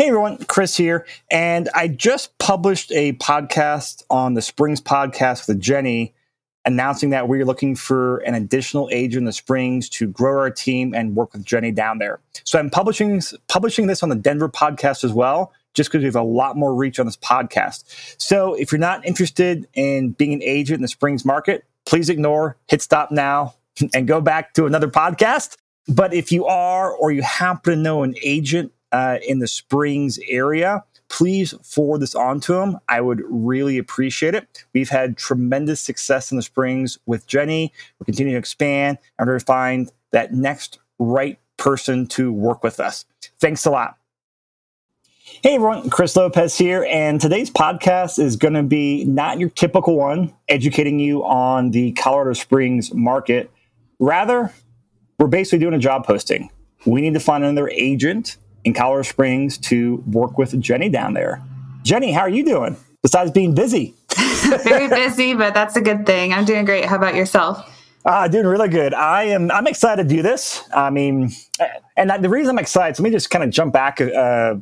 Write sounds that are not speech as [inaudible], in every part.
Hey everyone, Chris here. And I just published a podcast on the Springs podcast with Jenny announcing that we're looking for an additional agent in the Springs to grow our team and work with Jenny down there. So I'm publishing publishing this on the Denver podcast as well, just because we have a lot more reach on this podcast. So if you're not interested in being an agent in the Springs market, please ignore, hit stop now, [laughs] and go back to another podcast. But if you are, or you happen to know an agent uh, in the Springs area, please forward this on to them. I would really appreciate it. We've had tremendous success in the Springs with Jenny. We're continuing to expand and we're to find that next right person to work with us. Thanks a lot. Hey everyone, Chris Lopez here, and today's podcast is going to be not your typical one, educating you on the Colorado Springs market. Rather, we're basically doing a job posting. We need to find another agent in Colorado Springs to work with Jenny down there. Jenny, how are you doing? Besides being busy, [laughs] very busy, but that's a good thing. I'm doing great. How about yourself? Uh, doing really good. I am. I'm excited to do this. I mean, and the reason I'm excited. So let me just kind of jump back uh,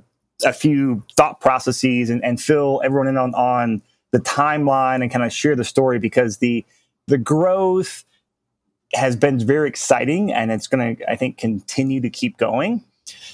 a few thought processes and, and fill everyone in on, on the timeline and kind of share the story because the the growth has been very exciting and it's going to I think continue to keep going.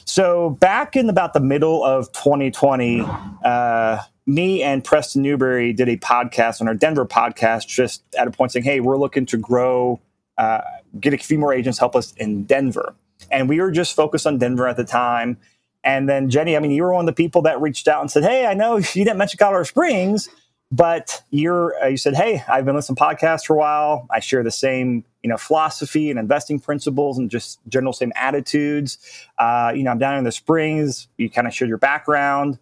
So back in about the middle of 2020, uh, me and Preston Newberry did a podcast on our Denver podcast, just at a point saying, "Hey, we're looking to grow, uh, get a few more agents help us in Denver." And we were just focused on Denver at the time. And then Jenny, I mean, you were one of the people that reached out and said, "Hey, I know [laughs] you didn't mention Colorado Springs, but you're uh, you said, "Hey, I've been listening to podcasts for a while. I share the same you know philosophy and investing principles and just general same attitudes. Uh, you know, I'm down in the Springs. You kind of showed your background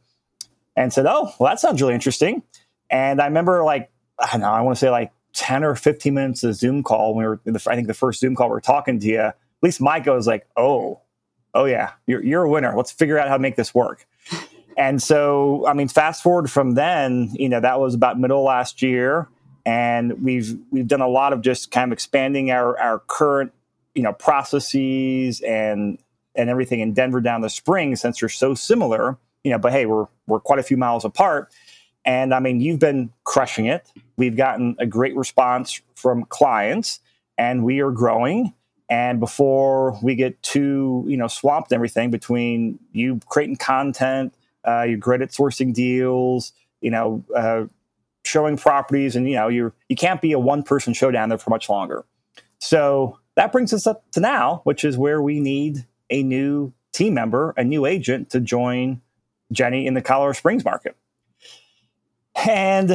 and said, "Oh, well, that sounds really interesting." And I remember like I don't know, I want to say like 10 or 15 minutes of Zoom call. When we were, the, I think the first Zoom call we are talking to you, at least Mike was like, oh, oh yeah, you're, you're a winner. Let's figure out how to make this work. And so, I mean, fast forward from then, you know, that was about middle last year, and we've we've done a lot of just kind of expanding our our current, you know, processes and and everything in Denver down the spring since they're so similar, you know. But hey, we're we're quite a few miles apart, and I mean, you've been crushing it. We've gotten a great response from clients, and we are growing. And before we get too, you know, swamped everything between you creating content, uh, at sourcing deals, you know, uh, showing properties, and you know, you you can't be a one person show down there for much longer. So that brings us up to now, which is where we need a new team member, a new agent to join Jenny in the Colorado Springs market. And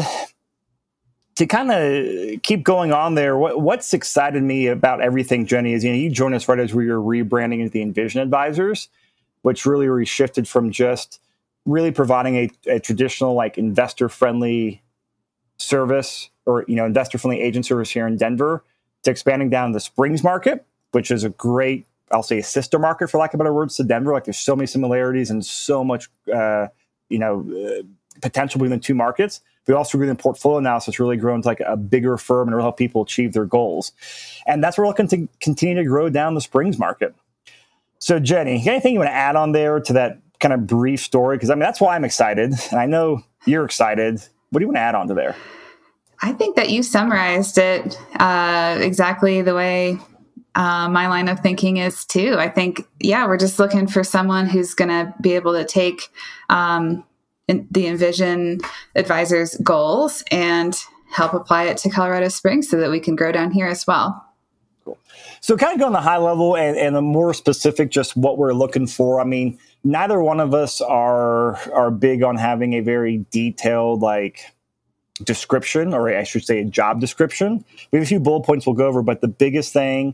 to kind of keep going on there, what, what's excited me about everything, Jenny, is you know you joined us right as we were rebranding into the Envision Advisors, which really really shifted from just really providing a, a traditional like investor friendly service or you know investor friendly agent service here in Denver to expanding down the Springs market, which is a great I'll say a sister market for lack of better words to Denver. Like there's so many similarities and so much uh, you know uh, potential between the two markets. We also grew the portfolio now, so it's really grown to like a bigger firm and will help people achieve their goals. And that's where we're looking to continue to grow down the Springs market. So Jenny, anything you want to add on there to that kind of brief story? Because I mean, that's why I'm excited, and I know you're excited. What do you want to add on to there? I think that you summarized it uh, exactly the way uh, my line of thinking is too. I think, yeah, we're just looking for someone who's going to be able to take um, the Envision advisors' goals and help apply it to Colorado Springs so that we can grow down here as well. Cool. So, kind of go on the high level and, and the more specific, just what we're looking for. I mean, neither one of us are are big on having a very detailed like description, or I should say, a job description. We have a few bullet points we'll go over, but the biggest thing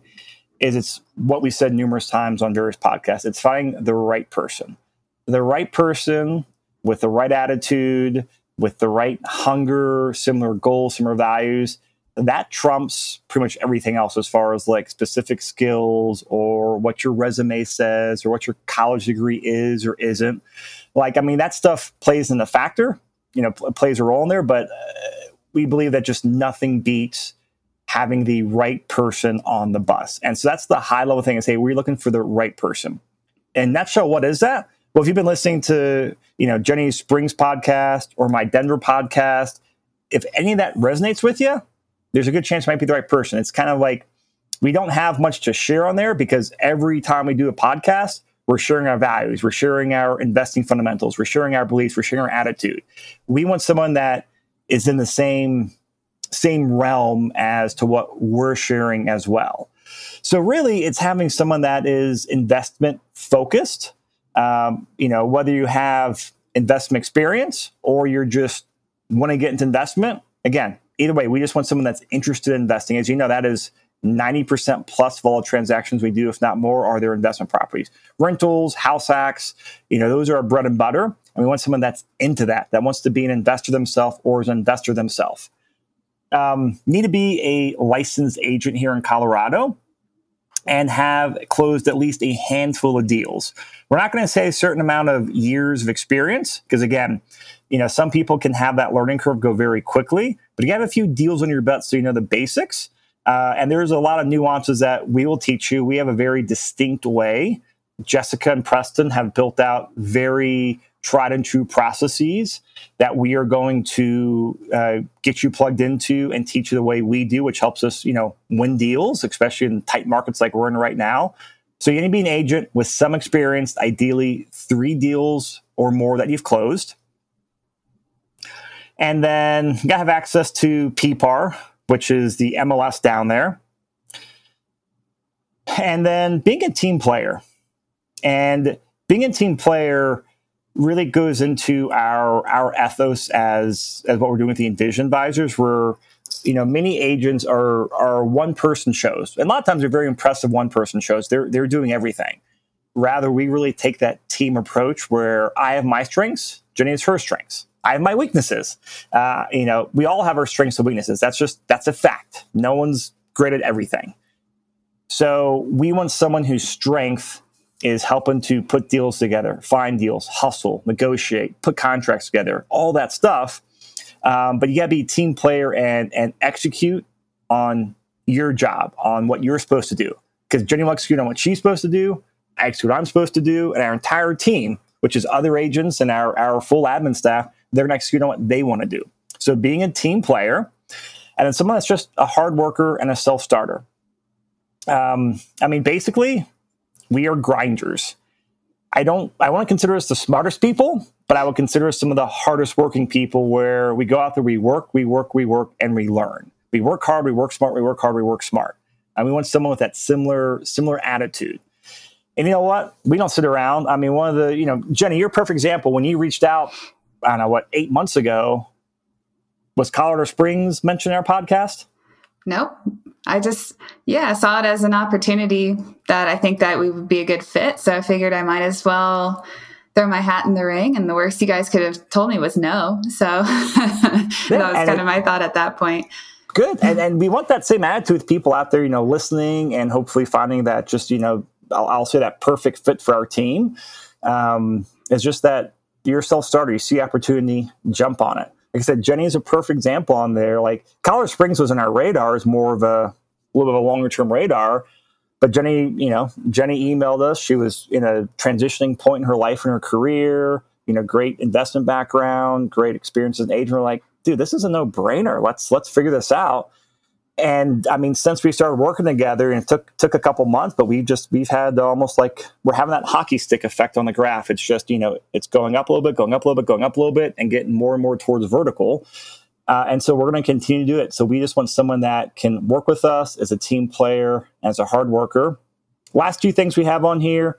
is it's what we said numerous times on various podcasts. It's finding the right person, the right person with the right attitude, with the right hunger, similar goals, similar values that trumps pretty much everything else as far as like specific skills or what your resume says or what your college degree is or isn't. Like, I mean, that stuff plays in a factor, you know, plays a role in there, but uh, we believe that just nothing beats having the right person on the bus. And so that's the high level thing is, hey, we're looking for the right person. That show, what is that? Well, if you've been listening to, you know, Jenny Springs podcast or my Denver podcast, if any of that resonates with you, there's a good chance might be the right person. It's kind of like we don't have much to share on there because every time we do a podcast, we're sharing our values, we're sharing our investing fundamentals, we're sharing our beliefs, we're sharing our attitude. We want someone that is in the same same realm as to what we're sharing as well. So really, it's having someone that is investment focused. Um, you know, whether you have investment experience or you're just want to get into investment. Again, either way, we just want someone that's interested in investing. As you know, that is 90% plus of all transactions we do, if not more, are their investment properties. Rentals, house hacks, you know, those are our bread and butter. And we want someone that's into that, that wants to be an investor themselves or is an investor themselves. Um, need to be a licensed agent here in Colorado and have closed at least a handful of deals. We're not going to say a certain amount of years of experience because again, you know, some people can have that learning curve go very quickly, but you have a few deals on your belt so you know the basics. Uh, and there's a lot of nuances that we will teach you. We have a very distinct way. Jessica and Preston have built out very tried and true processes that we are going to uh, get you plugged into and teach you the way we do, which helps us, you know, win deals, especially in tight markets like we're in right now. So you need to be an agent with some experience, ideally three deals or more that you've closed. And then you gotta have access to PPAR, which is the MLS down there. And then being a team player. And being a team player really goes into our our ethos as as what we're doing with the Envision advisors. Where you know many agents are are one person shows, and a lot of times they're very impressive one person shows. They're they're doing everything. Rather, we really take that team approach where I have my strengths, Jenny has her strengths. I have my weaknesses. Uh, you know, we all have our strengths and weaknesses. That's just that's a fact. No one's great at everything. So we want someone whose strength is helping to put deals together, find deals, hustle, negotiate, put contracts together, all that stuff. Um, but you got to be a team player and and execute on your job, on what you're supposed to do. Because Jenny will execute on what she's supposed to do. I execute what I'm supposed to do, and our entire team, which is other agents and our our full admin staff, they're going to execute on what they want to do. So being a team player, and then someone that's just a hard worker and a self starter. Um, I mean, basically, we are grinders. I don't, I want to consider us the smartest people, but I would consider us some of the hardest working people where we go out there, we work, we work, we work, and we learn. We work hard, we work smart, we work hard, we work smart. And we want someone with that similar, similar attitude. And you know what? We don't sit around. I mean, one of the, you know, Jenny, you're a perfect example. When you reached out, I don't know what, eight months ago, was Colorado Springs mentioned in our podcast? Nope. I just, yeah, saw it as an opportunity that I think that we would be a good fit. So I figured I might as well throw my hat in the ring. And the worst you guys could have told me was no. So [laughs] yeah, that was kind of my thought at that point. Good. And, and we want that same attitude with people out there, you know, listening and hopefully finding that just, you know, I'll, I'll say that perfect fit for our team. Um, it's just that you're a self starter. You see opportunity, jump on it like I said, Jenny is a perfect example on there. Like Colorado Springs was in our radar as more of a, a little bit of a longer term radar. But Jenny, you know, Jenny emailed us. She was in a transitioning point in her life and her career. You know, great investment background, great experience as an agent. We're like, dude, this is a no brainer. Let's let's figure this out and I mean, since we started working together, and it took took a couple months, but we just we've had almost like we're having that hockey stick effect on the graph. It's just you know it's going up a little bit, going up a little bit, going up a little bit, and getting more and more towards vertical. Uh, and so we're going to continue to do it. So we just want someone that can work with us as a team player, as a hard worker. Last two things we have on here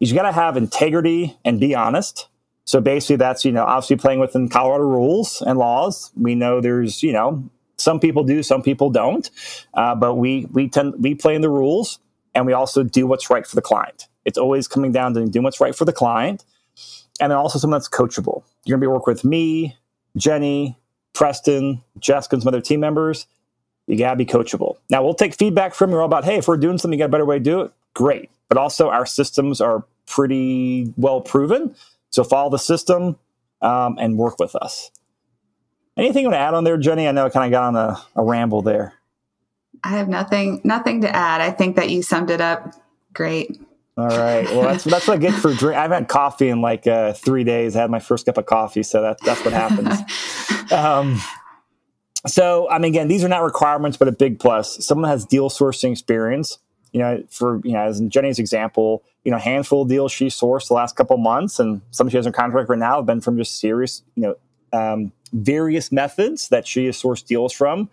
is you got to have integrity and be honest. So basically, that's you know obviously playing within Colorado rules and laws. We know there's you know some people do, some people don't. Uh, but we we tend we play in the rules, and we also do what's right for the client. It's always coming down to doing what's right for the client, and then also someone that's coachable. You're gonna be working with me, Jenny, Preston, Jessica, and some other team members. You gotta be coachable. Now we'll take feedback from you all about, hey, if we're doing something, you got a better way to do it. Great, but also our systems are pretty well proven. So follow the system um, and work with us. Anything you want to add on there, Jenny? I know I kind of got on a, a ramble there. I have nothing nothing to add. I think that you summed it up great. All right. Well, that's that's what I get for [laughs] drink. I've had coffee in like uh, three days. I had my first cup of coffee, so that that's what happens. [laughs] um, so, I mean, again, these are not requirements, but a big plus. Someone has deal sourcing experience. You know, for you know, as in Jenny's example, you know, handful of deals she sourced the last couple months, and some she has in contract right now have been from just serious, you know, um, various methods that she has sourced deals from.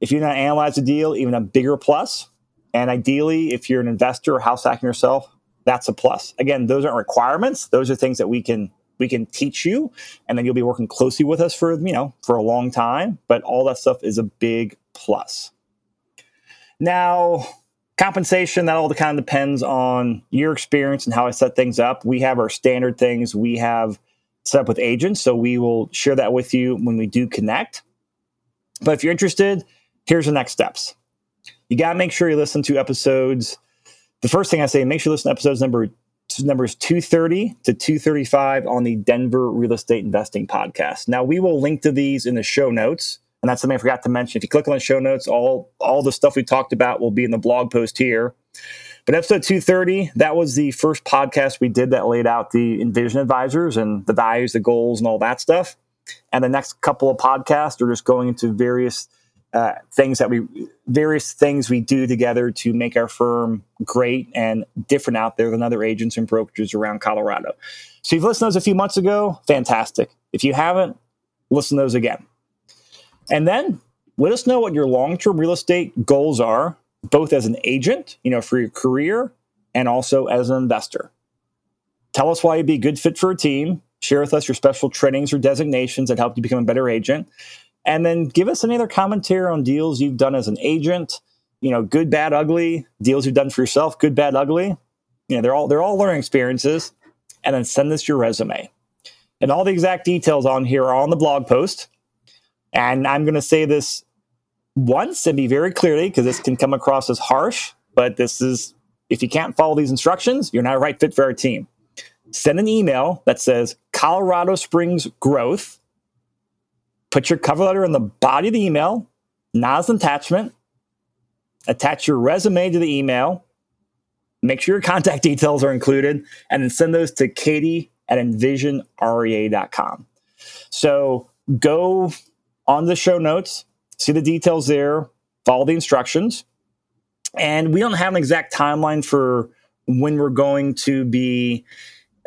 If you not analyze a deal, even a bigger plus. And ideally, if you're an investor or house hacking yourself, that's a plus. Again, those aren't requirements; those are things that we can we can teach you and then you'll be working closely with us for you know for a long time but all that stuff is a big plus now compensation that all kind of depends on your experience and how i set things up we have our standard things we have set up with agents so we will share that with you when we do connect but if you're interested here's the next steps you got to make sure you listen to episodes the first thing i say make sure you listen to episodes number numbers 230 to 235 on the Denver Real Estate Investing Podcast. Now, we will link to these in the show notes. And that's something I forgot to mention. If you click on the show notes, all, all the stuff we talked about will be in the blog post here. But episode 230, that was the first podcast we did that laid out the Envision advisors and the values, the goals, and all that stuff. And the next couple of podcasts are just going into various uh, things that we various things we do together to make our firm great and different out there than other agents and brokerages around Colorado. So you've listened to those a few months ago, fantastic. If you haven't, listen to those again. And then let us know what your long-term real estate goals are, both as an agent, you know, for your career and also as an investor. Tell us why you'd be a good fit for a team. Share with us your special trainings or designations that help you become a better agent. And then give us any other commentary on deals you've done as an agent, you know, good, bad, ugly, deals you've done for yourself, good, bad, ugly. You know, they're all they're all learning experiences. And then send us your resume. And all the exact details on here are on the blog post. And I'm going to say this once and be very clearly because this can come across as harsh, but this is if you can't follow these instructions, you're not a right fit for our team. Send an email that says Colorado Springs Growth Put your cover letter in the body of the email, not as an attachment. Attach your resume to the email. Make sure your contact details are included, and then send those to Katie at envisionrea.com. So go on the show notes, see the details there, follow the instructions. And we don't have an exact timeline for when we're going to be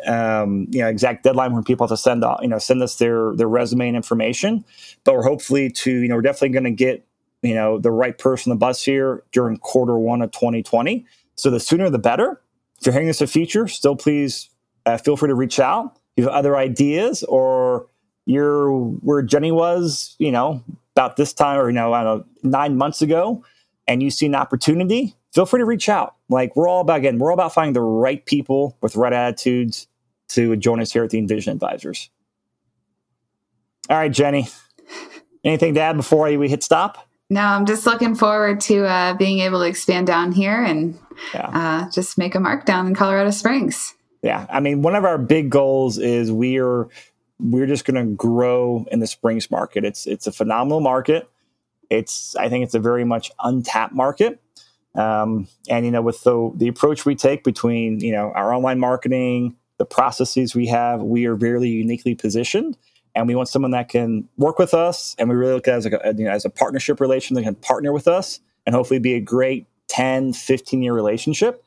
um, you know exact deadline when people have to send you know send us their their resume and information. But we're hopefully to you know we're definitely going to get you know the right person on the bus here during quarter one of 2020. So the sooner the better. If you're hearing this a future, still please uh, feel free to reach out. If you have other ideas or you're where Jenny was, you know, about this time or you know, I don't know, nine months ago, and you see an opportunity, feel free to reach out. Like we're all about again, we're all about finding the right people with the right attitudes to join us here at the Envision Advisors. All right, Jenny. Anything to add before we hit stop? No, I'm just looking forward to uh, being able to expand down here and yeah. uh, just make a mark down in Colorado Springs. Yeah, I mean, one of our big goals is we're we're just going to grow in the Springs market. It's it's a phenomenal market. It's I think it's a very much untapped market. Um, and you know, with the the approach we take between you know our online marketing, the processes we have, we are very uniquely positioned, and we want someone that can work with us, and we really look at it as a you know, as a partnership relation that can partner with us, and hopefully be a great 10, 15 year relationship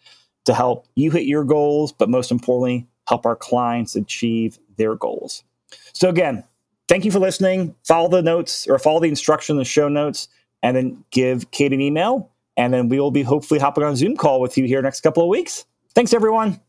to help you hit your goals, but most importantly, help our clients achieve their goals. So again, thank you for listening. Follow the notes or follow the instruction in the show notes, and then give Kate an email and then we will be hopefully hopping on a Zoom call with you here next couple of weeks. Thanks, everyone.